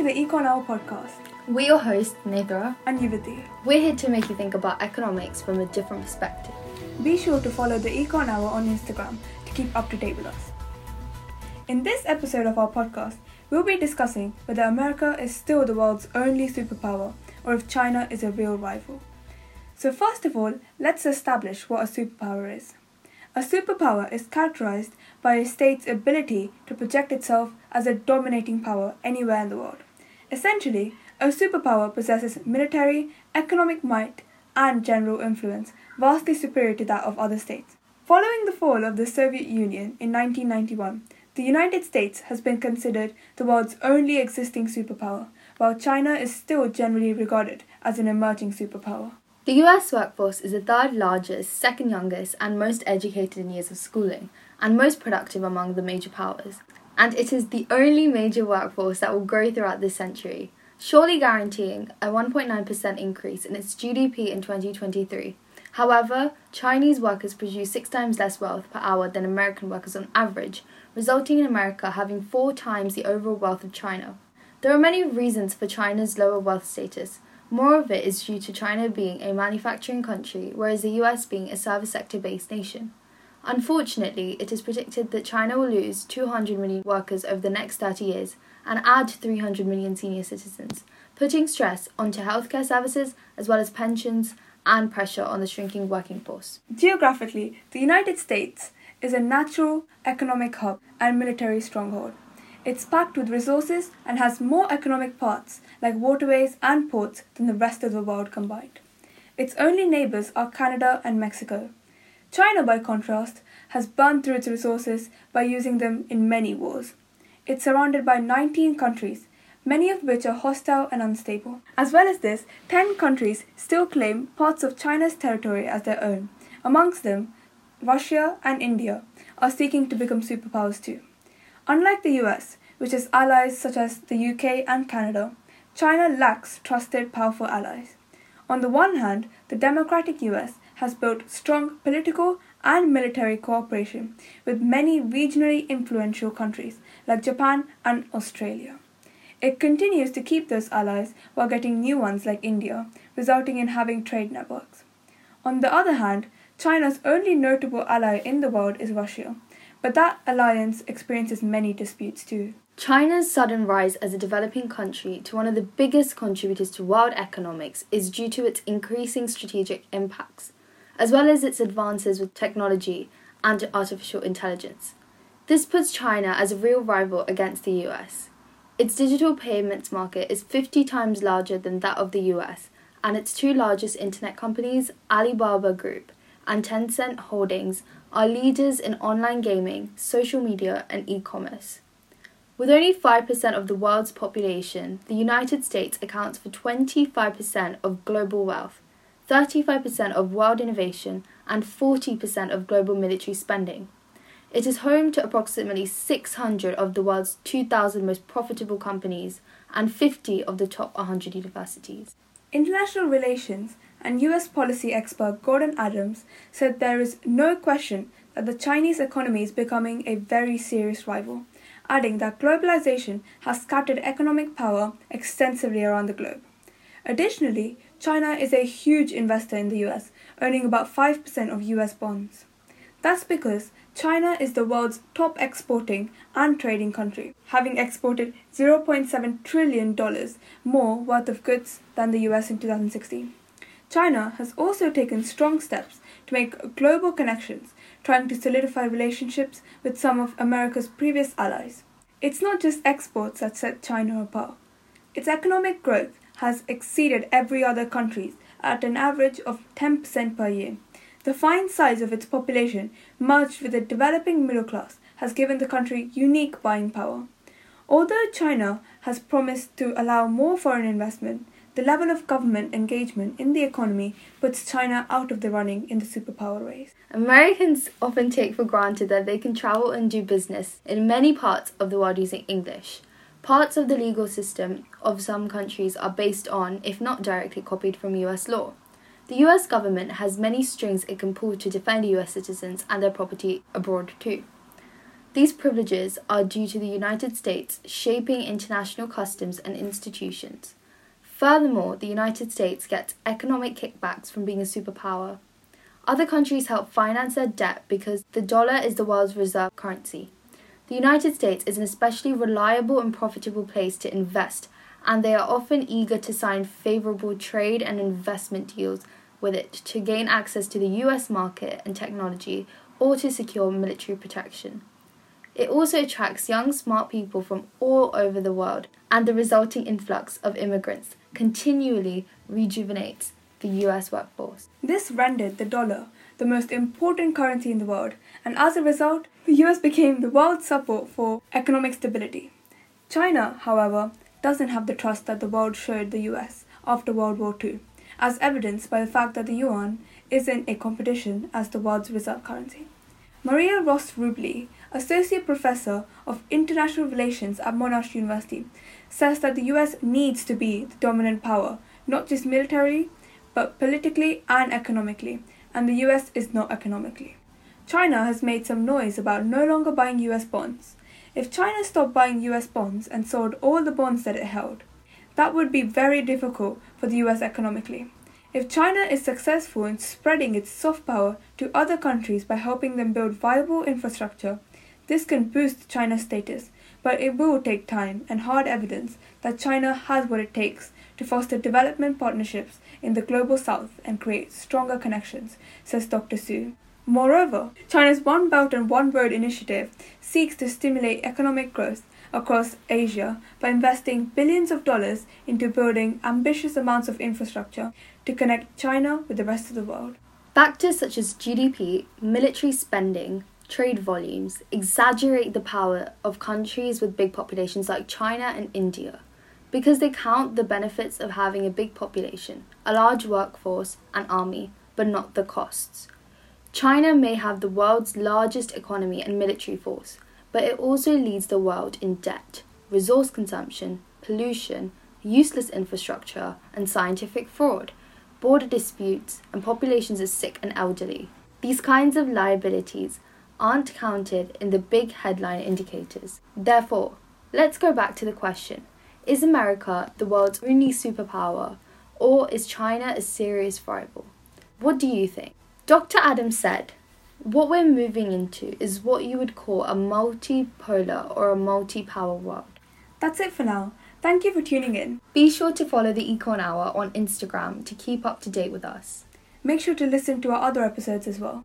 to the Econ Hour podcast. We're your hosts, Nethra, and Yuvati. We're here to make you think about economics from a different perspective. Be sure to follow the Econ Hour on Instagram to keep up to date with us. In this episode of our podcast, we'll be discussing whether America is still the world's only superpower or if China is a real rival. So, first of all, let's establish what a superpower is. A superpower is characterized by a state's ability to project itself as a dominating power anywhere in the world. Essentially, a superpower possesses military, economic might, and general influence vastly superior to that of other states. Following the fall of the Soviet Union in 1991, the United States has been considered the world's only existing superpower, while China is still generally regarded as an emerging superpower. The US workforce is the third largest, second youngest, and most educated in years of schooling, and most productive among the major powers. And it is the only major workforce that will grow throughout this century, surely guaranteeing a 1.9% increase in its GDP in 2023. However, Chinese workers produce six times less wealth per hour than American workers on average, resulting in America having four times the overall wealth of China. There are many reasons for China's lower wealth status, more of it is due to China being a manufacturing country, whereas the US being a service sector based nation. Unfortunately, it is predicted that China will lose 200 million workers over the next 30 years and add 300 million senior citizens, putting stress onto healthcare services as well as pensions and pressure on the shrinking working force. Geographically, the United States is a natural economic hub and military stronghold. It's packed with resources and has more economic parts, like waterways and ports, than the rest of the world combined. Its only neighbors are Canada and Mexico. China, by contrast, has burned through its resources by using them in many wars. It's surrounded by 19 countries, many of which are hostile and unstable. As well as this, 10 countries still claim parts of China's territory as their own. Amongst them, Russia and India are seeking to become superpowers too. Unlike the US, which has allies such as the UK and Canada, China lacks trusted, powerful allies. On the one hand, the democratic US has built strong political and military cooperation with many regionally influential countries like Japan and Australia. It continues to keep those allies while getting new ones like India, resulting in having trade networks. On the other hand, China's only notable ally in the world is Russia, but that alliance experiences many disputes too. China's sudden rise as a developing country to one of the biggest contributors to world economics is due to its increasing strategic impacts, as well as its advances with technology and artificial intelligence. This puts China as a real rival against the US. Its digital payments market is 50 times larger than that of the US, and its two largest internet companies, Alibaba Group and Tencent Holdings, are leaders in online gaming, social media, and e commerce. With only 5% of the world's population, the United States accounts for 25% of global wealth, 35% of world innovation, and 40% of global military spending. It is home to approximately 600 of the world's 2,000 most profitable companies and 50 of the top 100 universities. International relations and US policy expert Gordon Adams said there is no question that the Chinese economy is becoming a very serious rival, adding that globalization has scattered economic power extensively around the globe. Additionally, China is a huge investor in the US, owning about 5% of US bonds. That's because China is the world's top exporting and trading country, having exported $0.7 trillion more worth of goods than the US in 2016. China has also taken strong steps to make global connections, trying to solidify relationships with some of America's previous allies. It's not just exports that set China apart. Its economic growth has exceeded every other country's at an average of 10% per year. The fine size of its population, merged with a developing middle class, has given the country unique buying power. Although China has promised to allow more foreign investment, the level of government engagement in the economy puts China out of the running in the superpower race. Americans often take for granted that they can travel and do business in many parts of the world using English. Parts of the legal system of some countries are based on, if not directly copied from US law. The US government has many strings it can pull to defend US citizens and their property abroad too. These privileges are due to the United States shaping international customs and institutions. Furthermore, the United States gets economic kickbacks from being a superpower. Other countries help finance their debt because the dollar is the world's reserve currency. The United States is an especially reliable and profitable place to invest, and they are often eager to sign favorable trade and investment deals with it to gain access to the US market and technology or to secure military protection. It also attracts young, smart people from all over the world, and the resulting influx of immigrants continually rejuvenates the US workforce. This rendered the dollar the most important currency in the world, and as a result, the US became the world's support for economic stability. China, however, doesn't have the trust that the world showed the US after World War II, as evidenced by the fact that the yuan is in a competition as the world's reserve currency. Maria Rost Rublee, Associate Professor of International Relations at Monash University, says that the US needs to be the dominant power, not just militarily, but politically and economically, and the US is not economically. China has made some noise about no longer buying US bonds. If China stopped buying US bonds and sold all the bonds that it held, that would be very difficult for the US economically. If China is successful in spreading its soft power to other countries by helping them build viable infrastructure, this can boost China's status, but it will take time and hard evidence that China has what it takes to foster development partnerships in the global south and create stronger connections, says Dr. Su. Moreover, China's One Belt and One Road initiative seeks to stimulate economic growth across Asia by investing billions of dollars into building ambitious amounts of infrastructure to connect China with the rest of the world. Factors such as GDP, military spending, trade volumes exaggerate the power of countries with big populations like China and India because they count the benefits of having a big population, a large workforce, and army, but not the costs. China may have the world's largest economy and military force, but it also leads the world in debt, resource consumption, pollution, useless infrastructure, and scientific fraud, border disputes, and populations of sick and elderly. These kinds of liabilities aren't counted in the big headline indicators. Therefore, let's go back to the question Is America the world's only superpower, or is China a serious rival? What do you think? Dr. Adams said, What we're moving into is what you would call a multipolar or a multi power world. That's it for now. Thank you for tuning in. Be sure to follow the Econ Hour on Instagram to keep up to date with us. Make sure to listen to our other episodes as well.